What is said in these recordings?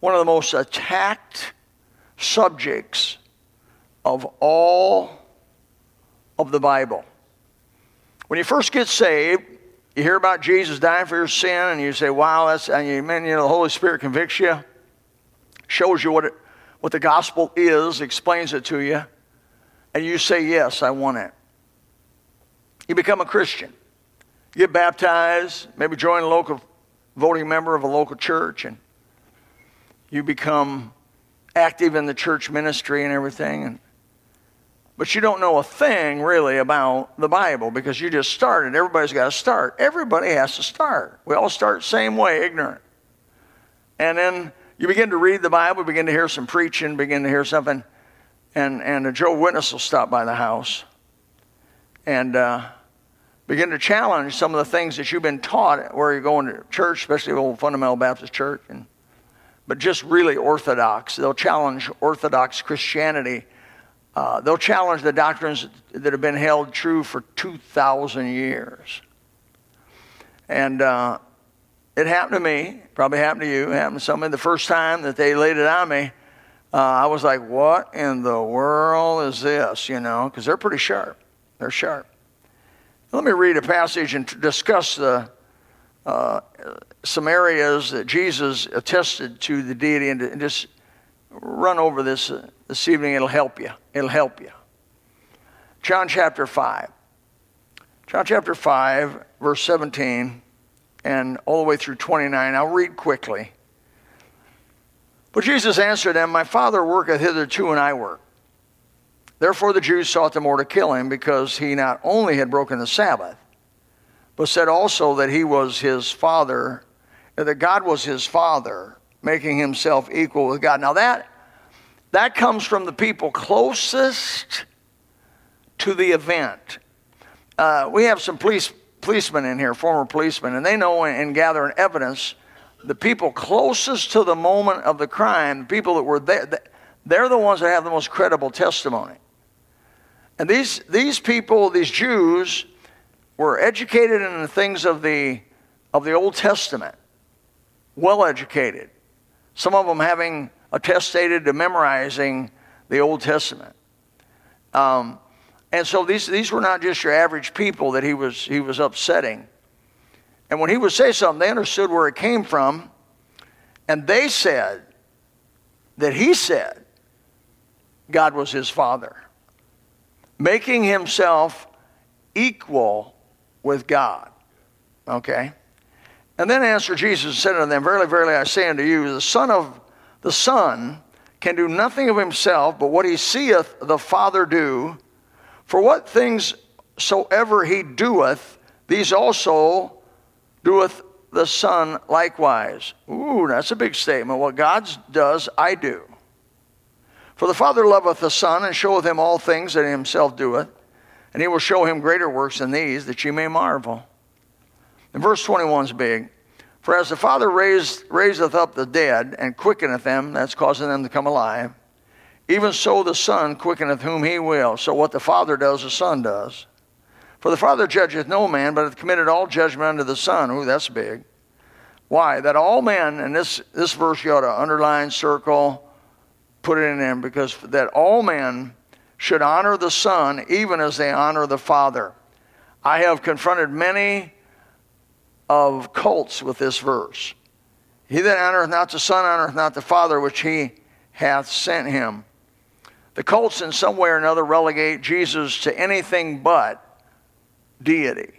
one of the most attacked subjects of all of the Bible. When you first get saved, you hear about Jesus dying for your sin, and you say, "Wow, that's," and you, man, you know, the Holy Spirit convicts you, shows you what it, what the gospel is, explains it to you, and you say, "Yes, I want it." You become a Christian, you get baptized, maybe join a local voting member of a local church, and you become active in the church ministry and everything, and but you don't know a thing really about the Bible because you just started. Everybody's got to start. Everybody has to start. We all start the same way, ignorant. And then you begin to read the Bible, begin to hear some preaching, begin to hear something, and, and a Joe Witness will stop by the house and uh, begin to challenge some of the things that you've been taught where you're going to church, especially old fundamental Baptist church, and, but just really orthodox. They'll challenge orthodox Christianity uh, they'll challenge the doctrines that have been held true for 2,000 years. And uh, it happened to me, probably happened to you, happened to somebody. The first time that they laid it on me, uh, I was like, what in the world is this? You know, because they're pretty sharp. They're sharp. Let me read a passage and discuss the, some areas that Jesus attested to the deity and, and just run over this uh, this evening. It'll help you. It'll help you. John chapter 5. John chapter 5, verse 17, and all the way through 29. I'll read quickly. But Jesus answered them, My Father worketh hitherto, and I work. Therefore the Jews sought the more to kill him, because he not only had broken the Sabbath, but said also that he was his father, that God was his father, making himself equal with God. Now that that comes from the people closest to the event. Uh, we have some police policemen in here, former policemen, and they know and gather evidence. The people closest to the moment of the crime, the people that were there, they're the ones that have the most credible testimony. And these, these people, these Jews, were educated in the things of the, of the Old Testament, well educated. Some of them having attested to memorizing the Old Testament. Um, and so these, these were not just your average people that he was, he was upsetting. And when he would say something, they understood where it came from. And they said that he said God was his father, making himself equal with God. Okay? And then answered Jesus and said unto them, Verily, verily, I say unto you, the Son of the Son can do nothing of himself but what he seeth the Father do. For what things soever he doeth, these also doeth the Son likewise. Ooh, that's a big statement. What God does, I do. For the Father loveth the Son, and showeth him all things that he himself doeth, and he will show him greater works than these, that ye may marvel. And verse 21 is big. For as the Father raised, raiseth up the dead and quickeneth them, that's causing them to come alive, even so the Son quickeneth whom he will. So what the Father does, the Son does. For the Father judgeth no man, but hath committed all judgment unto the Son. Ooh, that's big. Why? That all men, and this, this verse you ought to underline, circle, put it in there, because that all men should honor the Son even as they honor the Father. I have confronted many of cults with this verse. He that honoreth not the Son honoreth not the Father which he hath sent him. The cults, in some way or another, relegate Jesus to anything but deity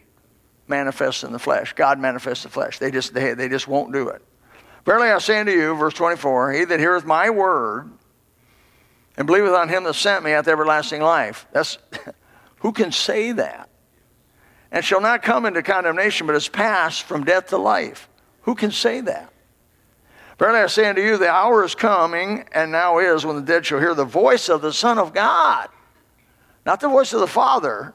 manifest in the flesh. God manifests the flesh. They just, they, they just won't do it. Verily I say unto you, verse 24, he that heareth my word and believeth on him that sent me hath everlasting life. That's, who can say that? and shall not come into condemnation, but is passed from death to life. Who can say that? Verily I say unto you, the hour is coming, and now is, when the dead shall hear the voice of the Son of God, not the voice of the Father,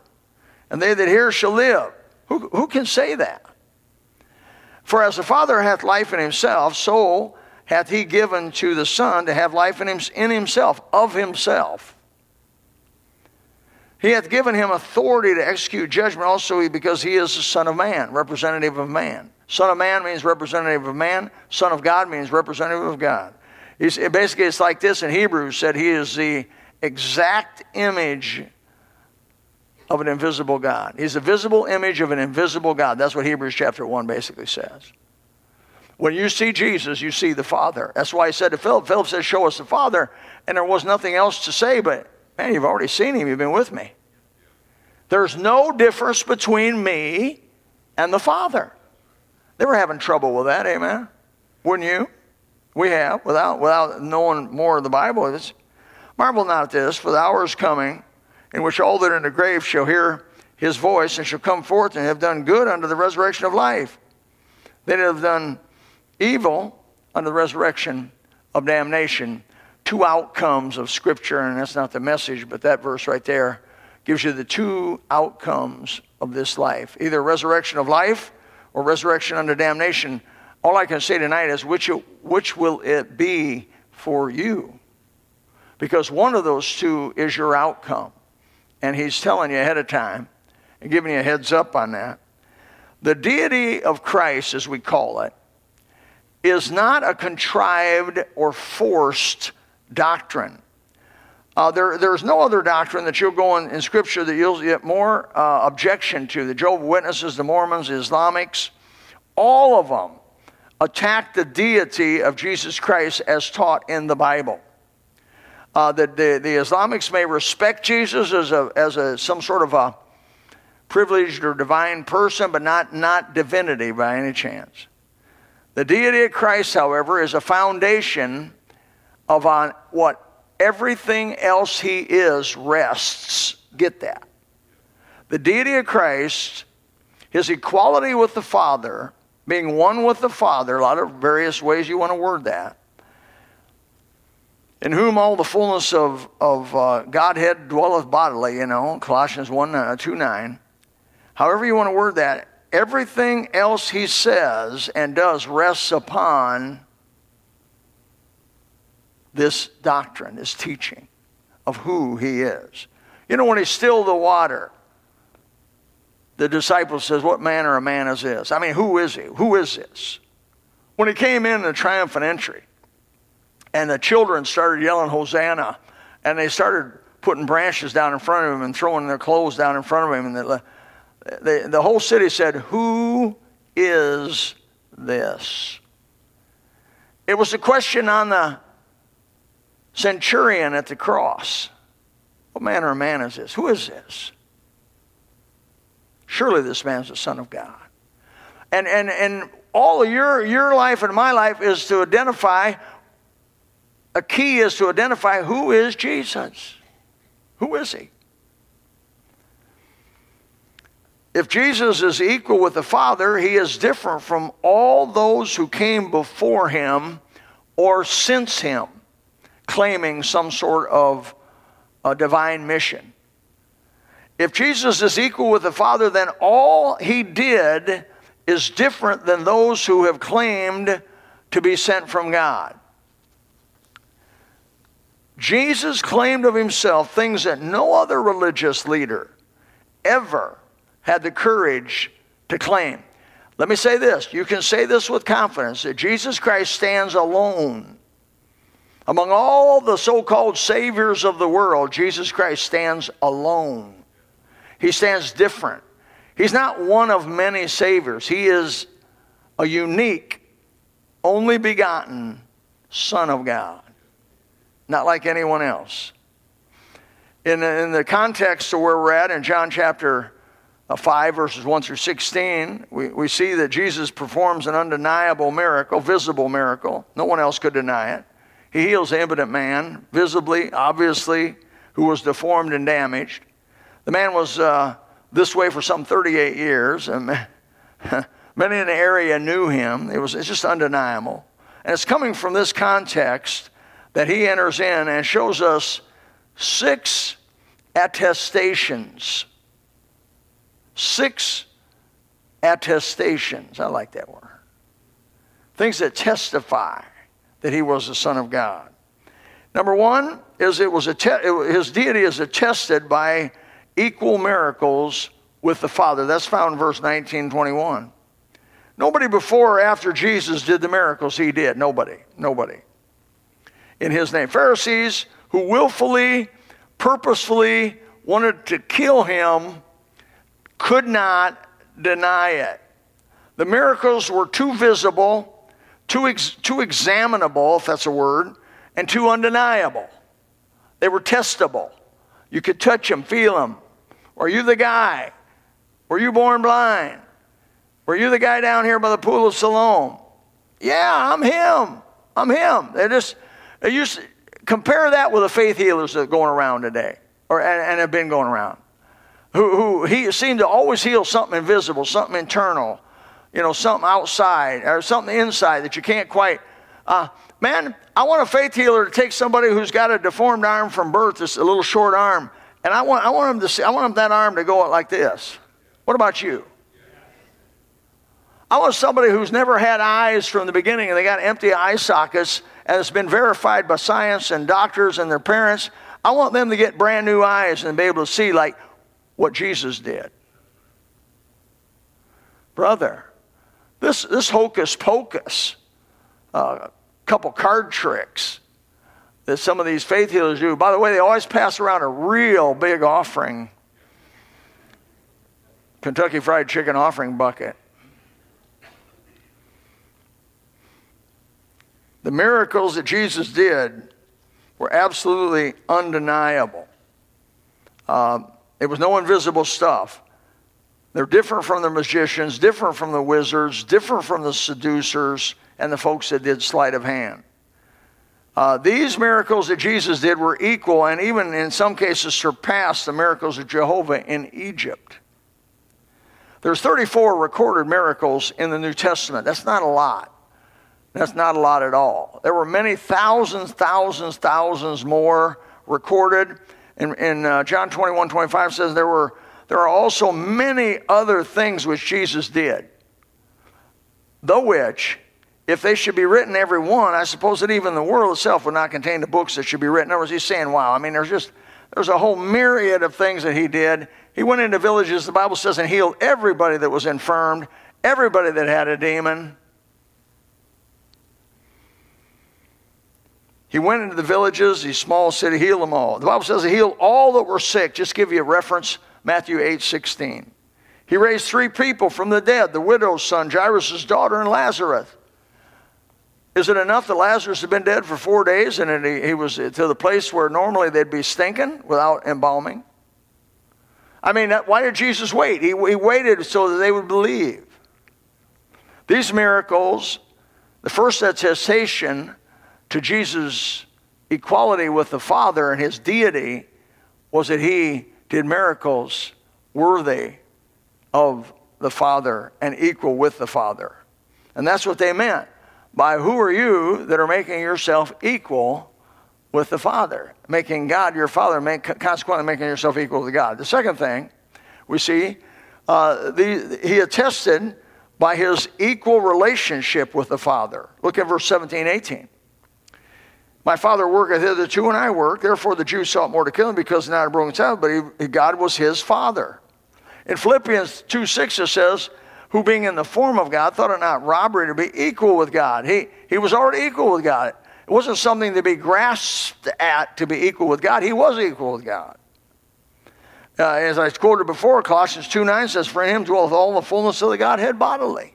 and they that hear shall live. Who, who can say that? For as the Father hath life in himself, so hath he given to the Son to have life in, him, in himself, of himself. He hath given him authority to execute judgment also because he is the Son of Man, representative of man. Son of Man means representative of man. Son of God means representative of God. He's, basically, it's like this in Hebrews said he is the exact image of an invisible God. He's the visible image of an invisible God. That's what Hebrews chapter 1 basically says. When you see Jesus, you see the Father. That's why he said to Philip, Philip said, Show us the Father. And there was nothing else to say, but man, you've already seen him. You've been with me. There's no difference between me and the Father. They were having trouble with that, amen? Wouldn't you? We have, without, without knowing more of the Bible. It's, marvel not at this, for the hour is coming in which all that are in the grave shall hear his voice and shall come forth and have done good unto the resurrection of life. They have done evil unto the resurrection of damnation. Two outcomes of Scripture, and that's not the message, but that verse right there gives you the two outcomes of this life either resurrection of life or resurrection under damnation. All I can say tonight is which, which will it be for you? Because one of those two is your outcome and he's telling you ahead of time and giving you a heads up on that. The deity of Christ, as we call it, is not a contrived or forced doctrine. Uh, there, there's no other doctrine that you'll go in, in Scripture that you'll get more uh, objection to. The Jehovah Witnesses, the Mormons, the Islamics, all of them attack the deity of Jesus Christ as taught in the Bible uh, that the, the Islamics may respect Jesus as, a, as a, some sort of a privileged or divine person, but not, not divinity by any chance. The deity of Christ, however, is a foundation of on what everything else he is rests. Get that. The deity of Christ, his equality with the Father, being one with the Father, a lot of various ways you want to word that, in whom all the fullness of, of uh, Godhead dwelleth bodily, you know, Colossians 1 uh, 2 9. However, you want to word that, everything else he says and does rests upon this doctrine, this teaching of who he is. You know, when he stilled the water, the disciple says, What manner of man is this? I mean, who is he? Who is this? When he came in the triumphant entry, and the children started yelling Hosanna, and they started putting branches down in front of him and throwing their clothes down in front of him. And the, the, whole city said, Who is this? It was a question on the centurion at the cross. What manner of man is this? Who is this? Surely this man's the Son of God. And, and, and all of your, your life and my life is to identify a key is to identify who is Jesus. Who is he? If Jesus is equal with the Father, he is different from all those who came before him or since him, claiming some sort of a divine mission. If Jesus is equal with the Father, then all he did is different than those who have claimed to be sent from God. Jesus claimed of himself things that no other religious leader ever had the courage to claim. Let me say this you can say this with confidence that Jesus Christ stands alone. Among all the so called saviors of the world, Jesus Christ stands alone. He stands different. He's not one of many saviors, he is a unique, only begotten Son of God not like anyone else. In, in the context of where we're at in John chapter 5, verses 1 through 16, we, we see that Jesus performs an undeniable miracle, visible miracle. No one else could deny it. He heals the impotent man, visibly, obviously, who was deformed and damaged. The man was uh, this way for some 38 years, and many in the area knew him. It was, it's just undeniable. And it's coming from this context that he enters in and shows us six attestations. Six attestations. I like that word. Things that testify that he was the Son of God. Number one is it was att- his deity is attested by equal miracles with the Father. That's found in verse 19, 21. Nobody before or after Jesus did the miracles he did. Nobody. Nobody. In his name. Pharisees who willfully, purposefully wanted to kill him could not deny it. The miracles were too visible, too, ex- too examinable, if that's a word, and too undeniable. They were testable. You could touch them, feel them. Are you the guy? Were you born blind? Were you the guy down here by the pool of Siloam? Yeah, I'm him. I'm him. They just they compare that with the faith healers that are going around today, or and, and have been going around, who who he seemed to always heal something invisible, something internal, you know, something outside or something inside that you can't quite. Uh, man, I want a faith healer to take somebody who's got a deformed arm from birth, this a little short arm, and I want I want him to see, I want him that arm to go like this. What about you? I want somebody who's never had eyes from the beginning and they got empty eye sockets and it's been verified by science and doctors and their parents. I want them to get brand new eyes and be able to see like what Jesus did. Brother, this, this hocus pocus, a uh, couple card tricks that some of these faith healers do. By the way, they always pass around a real big offering Kentucky Fried Chicken offering bucket. The miracles that Jesus did were absolutely undeniable. Uh, it was no invisible stuff. They're different from the magicians, different from the wizards, different from the seducers, and the folks that did sleight of hand. Uh, these miracles that Jesus did were equal and even in some cases surpassed the miracles of Jehovah in Egypt. There's 34 recorded miracles in the New Testament. That's not a lot. That's not a lot at all. There were many thousands, thousands, thousands more recorded. In, in uh, John 21 25 says there were there are also many other things which Jesus did, the which, if they should be written every one, I suppose that even the world itself would not contain the books that should be written. In other words, he's saying, wow, I mean, there's just there's a whole myriad of things that he did. He went into villages, the Bible says, and healed everybody that was infirmed, everybody that had a demon. He went into the villages, these small city, healed them all. The Bible says he healed all that were sick. Just give you a reference, Matthew 8, 16. He raised three people from the dead, the widow's son, Jairus' daughter, and Lazarus. Is it enough that Lazarus had been dead for four days and he, he was to the place where normally they'd be stinking without embalming? I mean, why did Jesus wait? He, he waited so that they would believe. These miracles, the first attestation to Jesus' equality with the Father and his deity was that he did miracles worthy of the Father and equal with the Father. And that's what they meant by who are you that are making yourself equal with the Father, making God your Father, make, consequently making yourself equal to God. The second thing we see, uh, the, he attested by his equal relationship with the Father. Look at verse 17, 18. My father worketh hitherto, and I work. Therefore, the Jews sought more to kill him because not a broken Sabbath, but he, God was his father. In Philippians 2 6, it says, Who being in the form of God thought it not robbery to be equal with God. He, he was already equal with God. It wasn't something to be grasped at to be equal with God. He was equal with God. Uh, as I quoted before, Colossians 2 9 says, For in him dwelleth all the fullness of the Godhead bodily.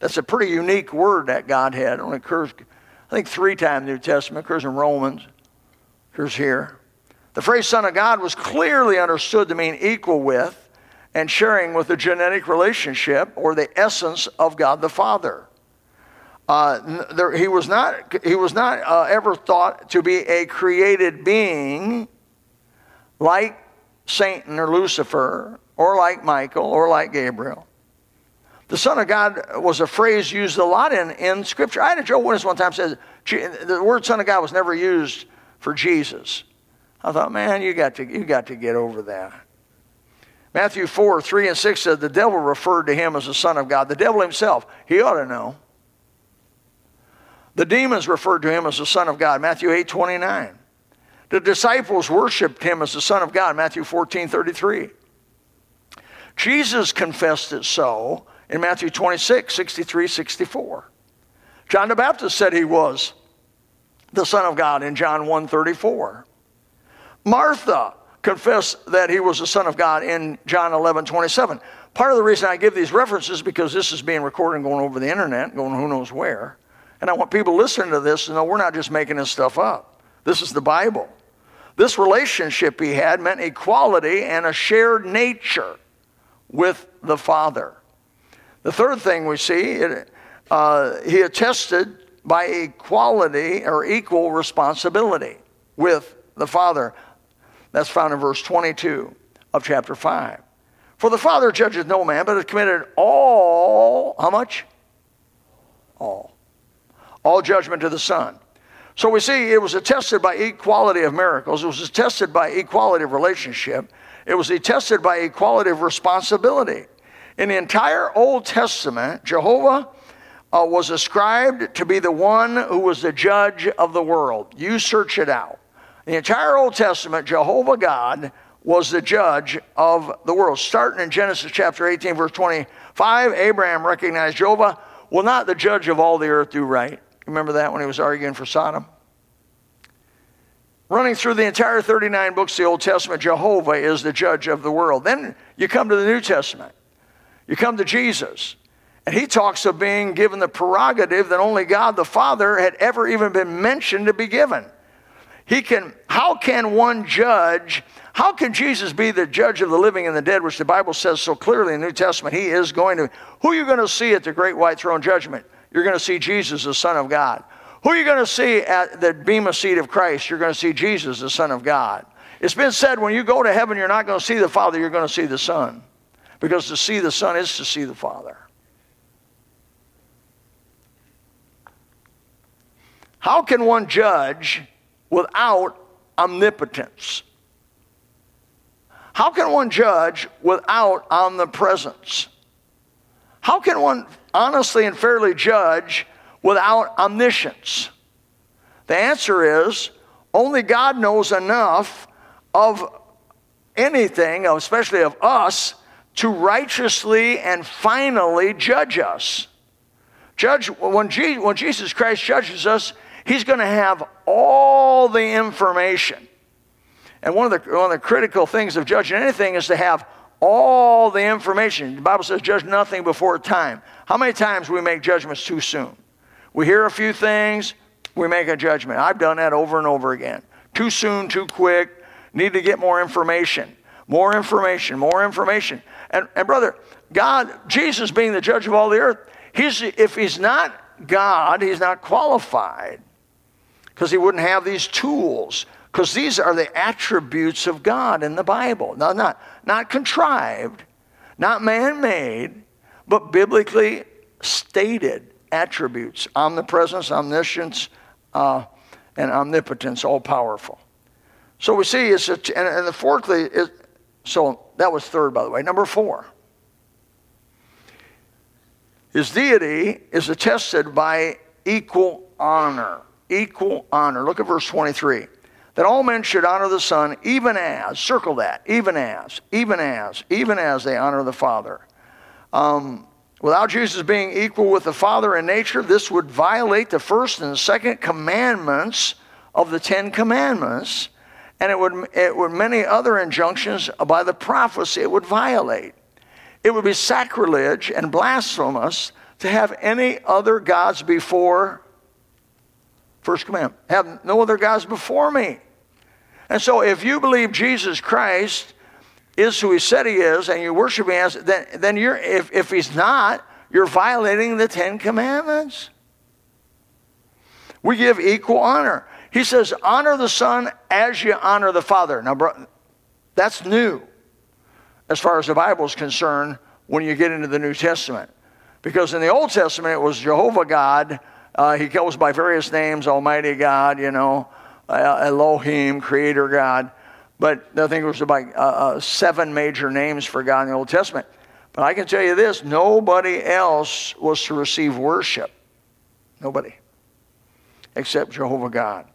That's a pretty unique word, that Godhead. It only occurs I think three times New Testament, occurs in Romans, occurs here. The phrase Son of God was clearly understood to mean equal with and sharing with the genetic relationship or the essence of God the Father. Uh, there, he was not, he was not uh, ever thought to be a created being like Satan or Lucifer or like Michael or like Gabriel. The Son of God was a phrase used a lot in, in Scripture. I had a Joe Witness one time said the word Son of God was never used for Jesus. I thought, man, you got to, you got to get over that. Matthew 4, 3 and 6 said the devil referred to him as the Son of God. The devil himself, he ought to know. The demons referred to him as the Son of God, Matthew 8 29. The disciples worshiped him as the Son of God, Matthew 14 33. Jesus confessed it so in Matthew 26 63 64. John the Baptist said he was the Son of God in John 1 34. Martha confessed that he was the Son of God in John 11 27. Part of the reason I give these references because this is being recorded and going over the internet, going who knows where. And I want people listening to this to know we're not just making this stuff up. This is the Bible. This relationship he had meant equality and a shared nature with the Father. The third thing we see, it, uh, he attested by equality or equal responsibility with the Father. That's found in verse 22 of chapter 5. For the Father judges no man, but has committed all, how much? All. All judgment to the Son. So we see it was attested by equality of miracles. It was attested by equality of relationship. It was attested by equality of responsibility. In the entire Old Testament, Jehovah uh, was ascribed to be the one who was the judge of the world. You search it out. The entire Old Testament, Jehovah God was the judge of the world. Starting in Genesis chapter 18, verse 25, Abraham recognized Jehovah, will not the judge of all the earth do right? Remember that when he was arguing for Sodom? Running through the entire 39 books of the Old Testament, Jehovah is the judge of the world. Then you come to the New Testament. You come to Jesus. And he talks of being given the prerogative that only God the Father had ever even been mentioned to be given. He can, how can one judge? How can Jesus be the judge of the living and the dead, which the Bible says so clearly in the New Testament? He is going to. Who are you going to see at the great white throne judgment? you're going to see Jesus, the Son of God. Who are you going to see at the Bema seat of Christ? You're going to see Jesus, the Son of God. It's been said when you go to heaven, you're not going to see the Father, you're going to see the Son. Because to see the Son is to see the Father. How can one judge without omnipotence? How can one judge without omnipresence? How can one honestly and fairly judge without omniscience? The answer is only God knows enough of anything, especially of us, to righteously and finally judge us. Judge when, when Jesus Christ judges us, he's going to have all the information. And one of the one of the critical things of judging anything is to have all the information. The Bible says, judge nothing before time. How many times we make judgments too soon? We hear a few things, we make a judgment. I've done that over and over again. Too soon, too quick, need to get more information. More information, more information. And, and brother, God, Jesus being the judge of all the earth, he's, if he's not God, he's not qualified because he wouldn't have these tools because these are the attributes of God in the Bible. Now, not, not contrived, not man made, but biblically stated attributes omnipresence, omniscience, uh, and omnipotence, all powerful. So we see it's, a, and, and the fourthly, is, so that was third, by the way. Number four. His deity is attested by equal honor. Equal honor. Look at verse 23 that all men should honor the Son, even as, circle that, even as, even as, even as they honor the Father. Um, without Jesus being equal with the Father in nature, this would violate the first and second commandments of the Ten Commandments, and it would, it would many other injunctions by the prophecy it would violate. It would be sacrilege and blasphemous to have any other gods before First commandment have no other gods before me. And so, if you believe Jesus Christ is who he said he is and you worship him as, then, then you're, if, if he's not, you're violating the Ten Commandments. We give equal honor. He says, honor the Son as you honor the Father. Now, bro, that's new as far as the Bible is concerned when you get into the New Testament. Because in the Old Testament, it was Jehovah God uh, he goes by various names, Almighty God, you know, uh, Elohim, Creator God. But I think it was about uh, uh, seven major names for God in the Old Testament. But I can tell you this nobody else was to receive worship. Nobody. except Jehovah God.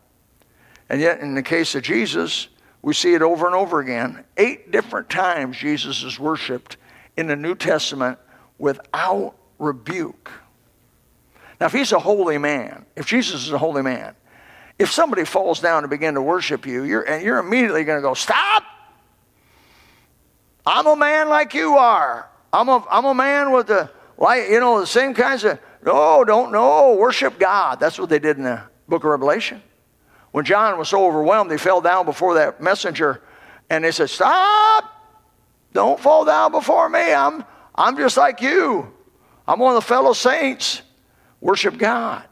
And yet, in the case of Jesus, we see it over and over again. Eight different times Jesus is worshiped in the New Testament without rebuke. Now, if he's a holy man, if Jesus is a holy man, if somebody falls down and begin to worship you, you're, and you're immediately going to go, Stop! I'm a man like you are. I'm a, I'm a man with the, like, you know, the same kinds of, no, don't, no, worship God. That's what they did in the book of Revelation. When John was so overwhelmed, he fell down before that messenger and they said, Stop! Don't fall down before me. I'm, I'm just like you. I'm one of the fellow saints. Worship God.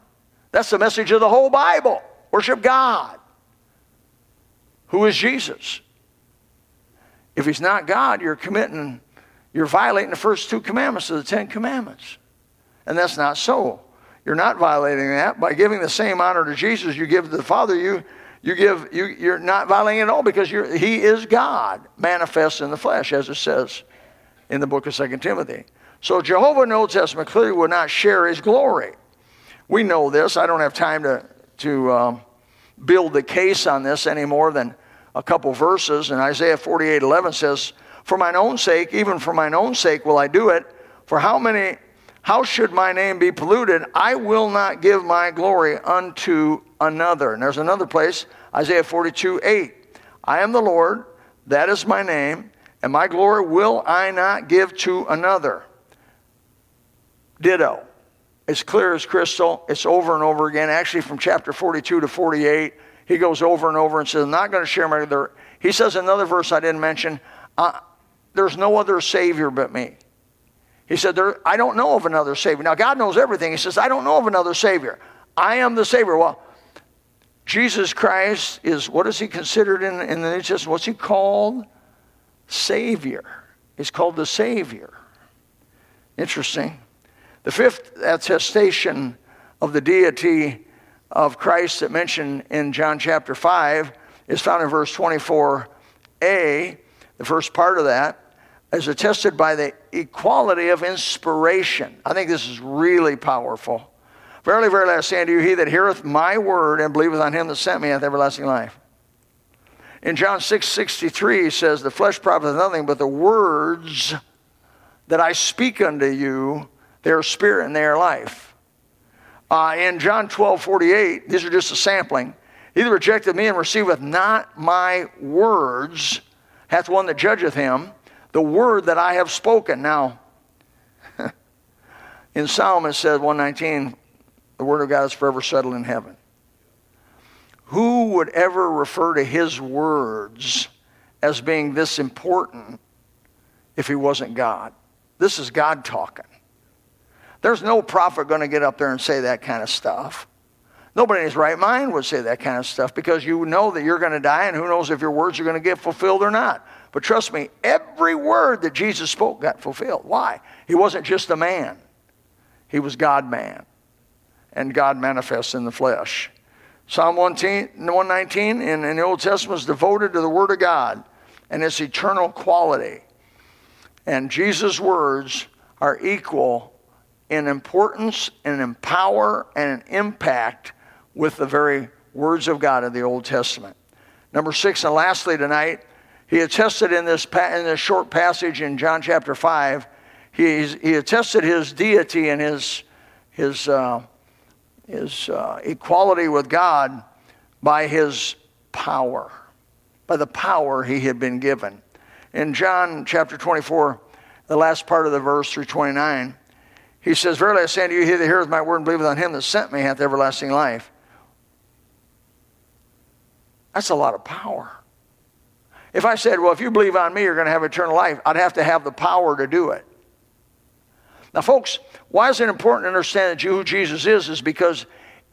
That's the message of the whole Bible. Worship God. Who is Jesus? If he's not God, you're committing, you're violating the first two commandments of the Ten Commandments. And that's not so. You're not violating that. By giving the same honor to Jesus you give to the Father, you, you give, you, you're not violating it at all because he is God manifest in the flesh, as it says in the book of Second Timothy. So Jehovah in the Old Testament clearly would not share his glory. We know this. I don't have time to, to um, build the case on this any more than a couple verses. And Isaiah 48 11 says, For mine own sake, even for mine own sake will I do it. For how many how should my name be polluted? I will not give my glory unto another. And there's another place, Isaiah 42 8. I am the Lord, that is my name, and my glory will I not give to another. Ditto. It's clear as crystal. It's over and over again. Actually, from chapter 42 to 48, he goes over and over and says, I'm not going to share my other. He says another verse I didn't mention, uh, there's no other Savior but me. He said, there, I don't know of another Savior. Now, God knows everything. He says, I don't know of another Savior. I am the Savior. Well, Jesus Christ is, what is he considered in, in the New Testament? What's he called? Savior. He's called the Savior. Interesting. The fifth attestation of the deity of Christ that mentioned in John chapter 5 is found in verse 24a, the first part of that is attested by the equality of inspiration. I think this is really powerful. Verily, verily, I say unto you, he that heareth my word and believeth on him that sent me hath everlasting life. In John 6 63, he says, The flesh profiteth nothing, but the words that I speak unto you, they are spirit and they are life. Uh, in John 12 48, these are just a sampling. He that rejecteth me and receiveth not my words hath one that judgeth him the word that I have spoken. Now, in Psalm it says 119, the word of God is forever settled in heaven. Who would ever refer to his words as being this important if he wasn't God? This is God talking. There's no prophet going to get up there and say that kind of stuff. Nobody in his right mind would say that kind of stuff because you know that you're going to die, and who knows if your words are going to get fulfilled or not. But trust me, every word that Jesus spoke got fulfilled. Why? He wasn't just a man, he was God man, and God manifests in the flesh. Psalm 119 in, in the Old Testament is devoted to the Word of God and its eternal quality. And Jesus' words are equal in importance and in power and in impact with the very words of God of the Old Testament. Number six, and lastly tonight, he attested in this, in this short passage in John chapter 5, he, he attested his deity and his, his, uh, his uh, equality with God by his power, by the power he had been given. In John chapter 24, the last part of the verse through 29, he says, Verily I say unto you, he that heareth my word and believeth on him that sent me hath everlasting life. That's a lot of power. If I said, well, if you believe on me, you're going to have eternal life, I'd have to have the power to do it. Now, folks, why is it important to understand who Jesus is? Is because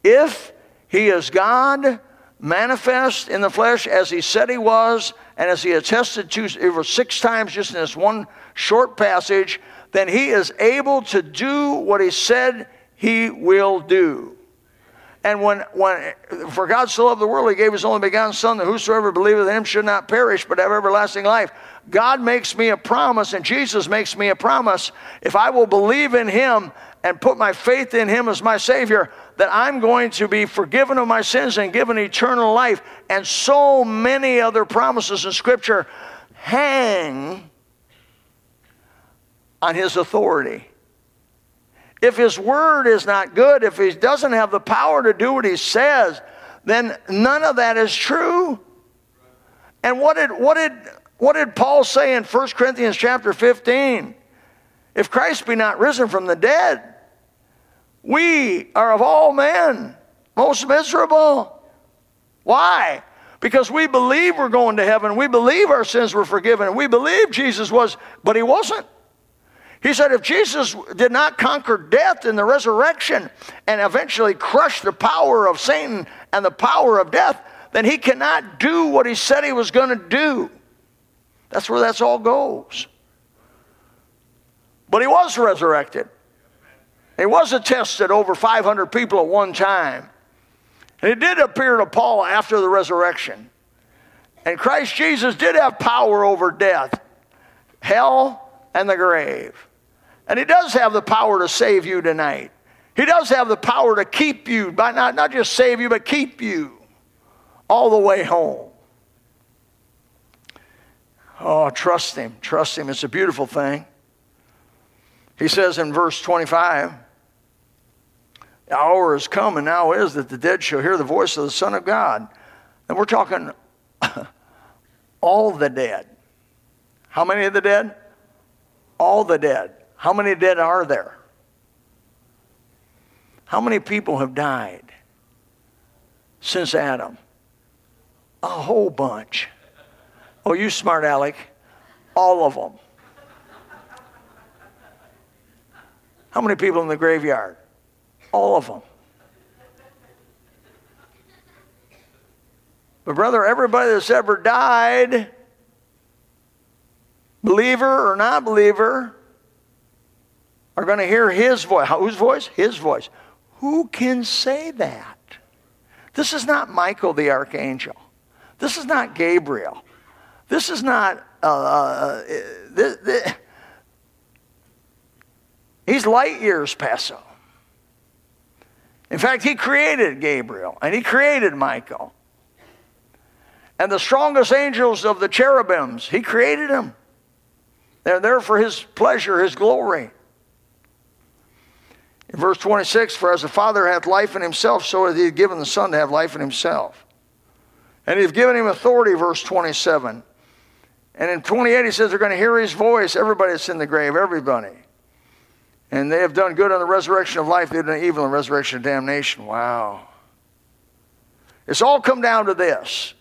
if he is God manifest in the flesh as he said he was, and as he attested to over six times just in this one short passage, then he is able to do what he said he will do. And when, when, for God so loved the world, he gave his only begotten Son, that whosoever believeth in him should not perish, but have everlasting life. God makes me a promise, and Jesus makes me a promise. If I will believe in him and put my faith in him as my Savior, that I'm going to be forgiven of my sins and given eternal life. And so many other promises in Scripture hang on his authority. If his word is not good, if he doesn't have the power to do what he says, then none of that is true. And what did, what did, what did Paul say in 1 Corinthians chapter 15? If Christ be not risen from the dead, we are of all men most miserable. Why? Because we believe we're going to heaven. We believe our sins were forgiven. We believe Jesus was, but he wasn't. He said if Jesus did not conquer death in the resurrection and eventually crush the power of Satan and the power of death, then he cannot do what he said he was going to do. That's where that's all goes. But he was resurrected. He was attested over 500 people at one time. And he did appear to Paul after the resurrection. And Christ Jesus did have power over death, hell, and the grave. And He does have the power to save you tonight. He does have the power to keep you, by not, not just save you, but keep you all the way home. Oh, trust Him. Trust Him. It's a beautiful thing. He says in verse 25, The hour is come, and now is that the dead shall hear the voice of the Son of God. And we're talking all the dead. How many of the dead? All the dead. How many dead are there? How many people have died since Adam? A whole bunch. Oh, you smart Alec. All of them. How many people in the graveyard? All of them. But, brother, everybody that's ever died, believer or not believer, are going to hear his voice. Whose voice? His voice. Who can say that? This is not Michael the archangel. This is not Gabriel. This is not. Uh, uh, this, this, he's light years past him. In fact, he created Gabriel and he created Michael. And the strongest angels of the cherubims, he created them. They're there for his pleasure, his glory. In verse 26, for as the Father hath life in himself, so hath he given the Son to have life in himself. And he's given him authority, verse 27. And in 28, he says they're going to hear his voice, everybody that's in the grave, everybody. And they have done good on the resurrection of life, they've done evil on the resurrection of damnation. Wow. It's all come down to this.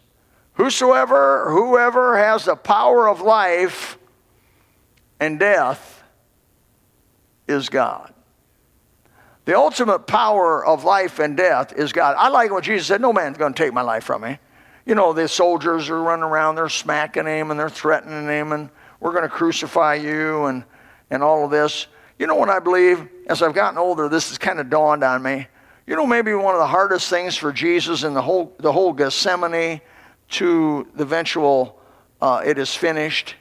Whosoever, whoever has the power of life and death is God. The ultimate power of life and death is God. I like what Jesus said, No man's going to take my life from me. You know, the soldiers are running around, they're smacking him and they're threatening him, and we're going to crucify you and, and all of this. You know what I believe? As I've gotten older, this has kind of dawned on me. You know, maybe one of the hardest things for Jesus in the whole, the whole Gethsemane to the eventual uh, it is finished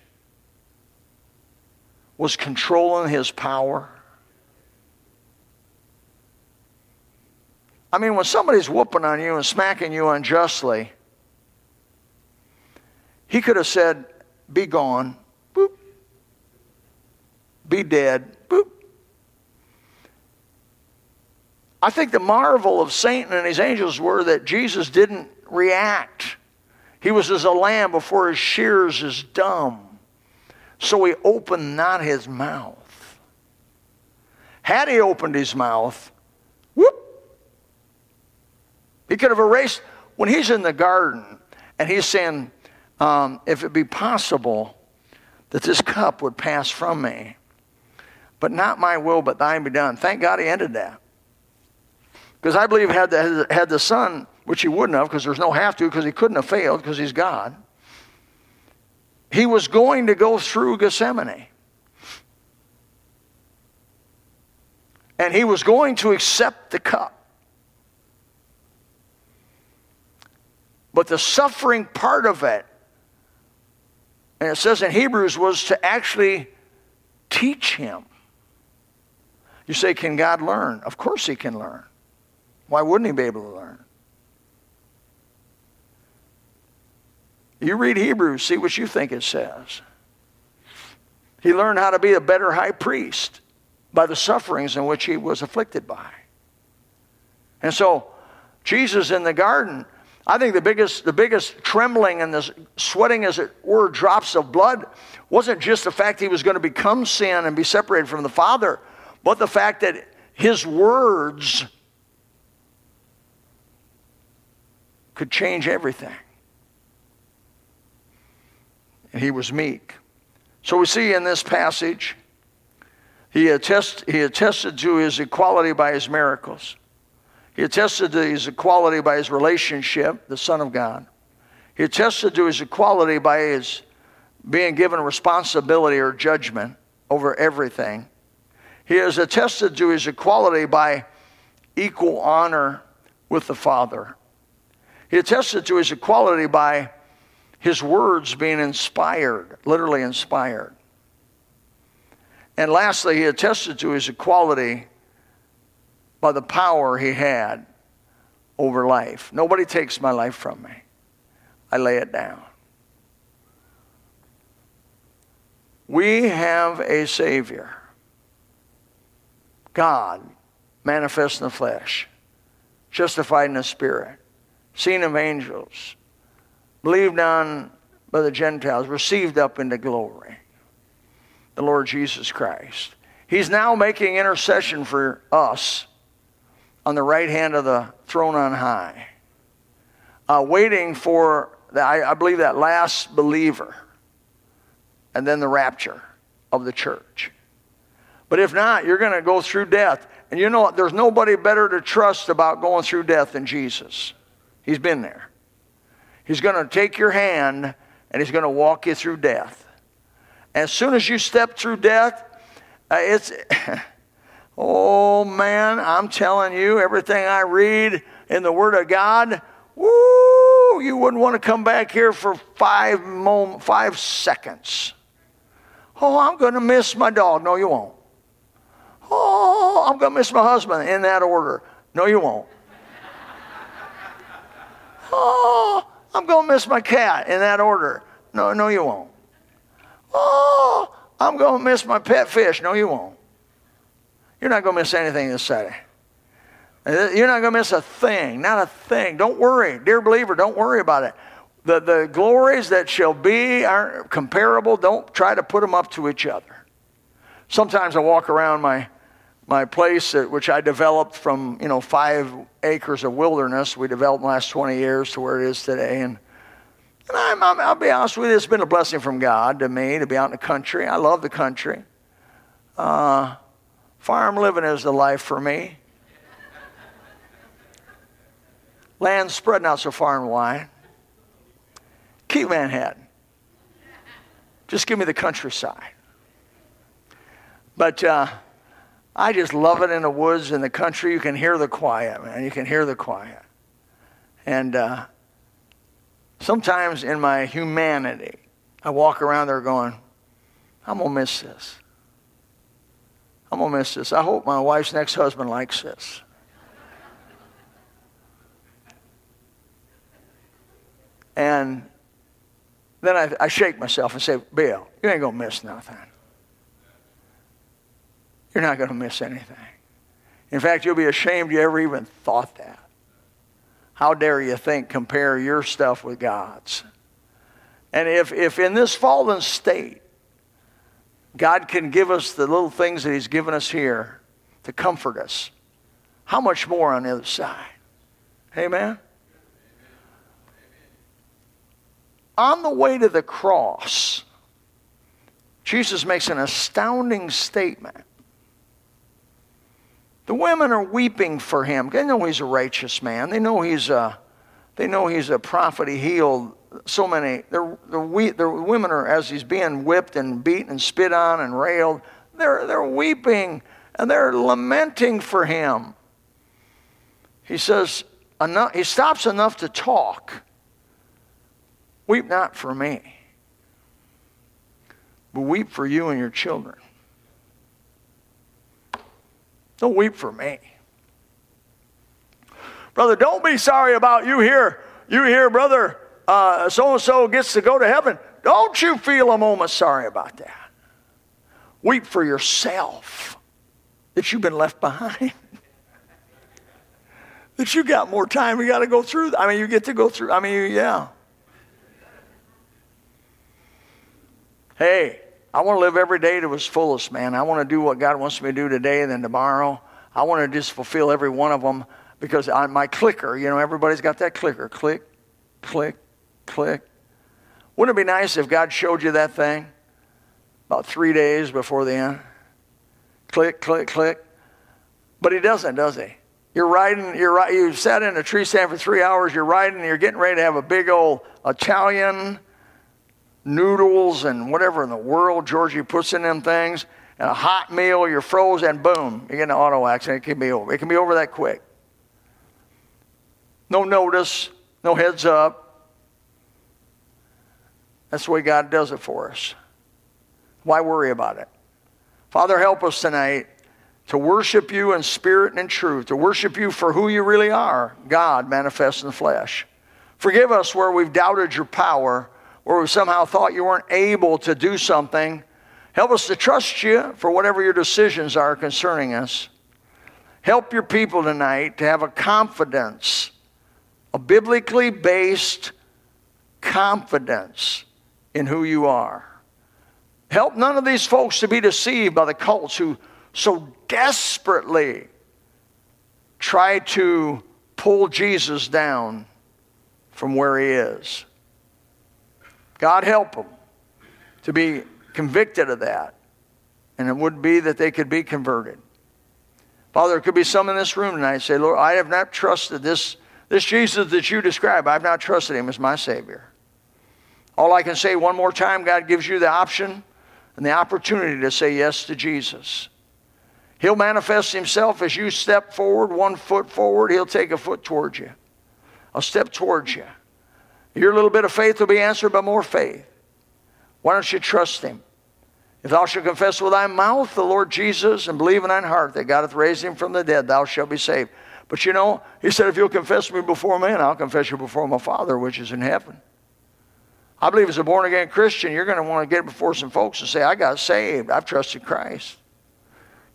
was controlling his power. I mean, when somebody's whooping on you and smacking you unjustly, he could have said, Be gone, boop. Be dead, boop. I think the marvel of Satan and his angels were that Jesus didn't react. He was as a lamb before his shears is dumb. So he opened not his mouth. Had he opened his mouth, he could have erased, when he's in the garden and he's saying, um, if it be possible that this cup would pass from me, but not my will, but thine be done. Thank God he ended that. Because I believe had the, had the Son, which he wouldn't have, because there's no have to, because he couldn't have failed, because he's God, he was going to go through Gethsemane. And he was going to accept the cup. But the suffering part of it, and it says in Hebrews, was to actually teach him. You say, Can God learn? Of course he can learn. Why wouldn't he be able to learn? You read Hebrews, see what you think it says. He learned how to be a better high priest by the sufferings in which he was afflicted by. And so, Jesus in the garden, I think the biggest, the biggest trembling and the sweating, as it were, drops of blood wasn't just the fact he was going to become sin and be separated from the Father, but the fact that his words could change everything. And he was meek. So we see in this passage, he, attest, he attested to his equality by his miracles. He attested to his equality by his relationship, the Son of God. He attested to his equality by his being given responsibility or judgment over everything. He has attested to his equality by equal honor with the Father. He attested to his equality by his words being inspired, literally inspired. And lastly, he attested to his equality by the power he had over life. Nobody takes my life from me, I lay it down. We have a Savior, God, manifest in the flesh, justified in the Spirit, seen of angels, believed on by the Gentiles, received up into glory. The Lord Jesus Christ. He's now making intercession for us on the right hand of the throne on high, uh, waiting for, the, I, I believe, that last believer and then the rapture of the church. But if not, you're going to go through death. And you know what? There's nobody better to trust about going through death than Jesus. He's been there. He's going to take your hand and he's going to walk you through death. As soon as you step through death, uh, it's. Oh man, I'm telling you, everything I read in the Word of God, woo, you wouldn't want to come back here for five, five seconds. Oh, I'm going to miss my dog. No, you won't. Oh, I'm going to miss my husband in that order. No, you won't. Oh, I'm going to miss my cat in that order. No, no, you won't. Oh, I'm going to miss my pet fish. No, you won't. You're not going to miss anything this Saturday. You're not going to miss a thing, not a thing. Don't worry. Dear believer, don't worry about it. The, the glories that shall be aren't comparable. Don't try to put them up to each other. Sometimes I walk around my, my place, that, which I developed from, you know, five acres of wilderness. We developed in the last 20 years to where it is today. And, and I'm, i will be honest with you, it's been a blessing from God to me to be out in the country. I love the country. Uh, Farm living is the life for me. Land spreading out so far and wide. Keep Manhattan. Just give me the countryside. But uh, I just love it in the woods in the country. You can hear the quiet, man. You can hear the quiet. And uh, sometimes in my humanity, I walk around there going, I'm going to miss this. I'm going to miss this. I hope my wife's next husband likes this. And then I, I shake myself and say, Bill, you ain't going to miss nothing. You're not going to miss anything. In fact, you'll be ashamed you ever even thought that. How dare you think, compare your stuff with God's? And if, if in this fallen state, God can give us the little things that He's given us here to comfort us. How much more on the other side? Amen? On the way to the cross, Jesus makes an astounding statement. The women are weeping for him. They know he's a righteous man. They know he's a, they know he's a prophet. He healed so many, the, the, the women are, as he's being whipped and beaten and spit on and railed, they're, they're weeping and they're lamenting for him. He says, enough, he stops enough to talk. Weep not for me, but weep for you and your children. Don't weep for me. Brother, don't be sorry about you here. You here, brother, so and so gets to go to heaven. Don't you feel a moment sorry about that. Weep for yourself that you've been left behind. that you got more time. You got to go through. I mean, you get to go through. I mean, yeah. Hey, I want to live every day to its fullest, man. I want to do what God wants me to do today and then tomorrow. I want to just fulfill every one of them because on my clicker, you know, everybody's got that clicker. Click, click, click. Wouldn't it be nice if God showed you that thing about three days before the end? Click, click, click. But He doesn't, does He? You're riding, you're right, you sat in a tree stand for three hours, you're riding, you're getting ready to have a big old Italian noodles and whatever in the world Georgie puts in them things, and a hot meal, you're frozen, boom, you get an auto accident. It can be over. It can be over that quick. No notice, no heads up. That's the way God does it for us. Why worry about it? Father, help us tonight to worship you in spirit and in truth, to worship you for who you really are God manifest in the flesh. Forgive us where we've doubted your power where we somehow thought you weren't able to do something. Help us to trust you for whatever your decisions are concerning us. Help your people tonight to have a confidence, a biblically based confidence in who you are. Help none of these folks to be deceived by the cults who so desperately try to pull Jesus down from where he is. God help them to be convicted of that. And it would be that they could be converted. Father, there could be some in this room tonight say, Lord, I have not trusted this, this Jesus that you describe. I've not trusted him as my Savior. All I can say one more time, God gives you the option and the opportunity to say yes to Jesus. He'll manifest himself as you step forward, one foot forward, he'll take a foot towards you, a step towards you. Your little bit of faith will be answered by more faith. Why don't you trust him? If thou shalt confess with thy mouth the Lord Jesus and believe in thine heart that God hath raised him from the dead, thou shalt be saved. But you know, he said, if you'll confess me before men, I'll confess you before my Father which is in heaven. I believe as a born again Christian, you're going to want to get before some folks and say, I got saved. I've trusted Christ.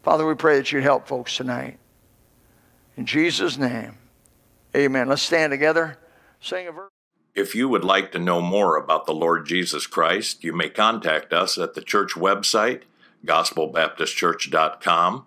Father, we pray that you'd help folks tonight. In Jesus' name, amen. Let's stand together, sing a verse. If you would like to know more about the Lord Jesus Christ, you may contact us at the church website, gospelbaptistchurch.com,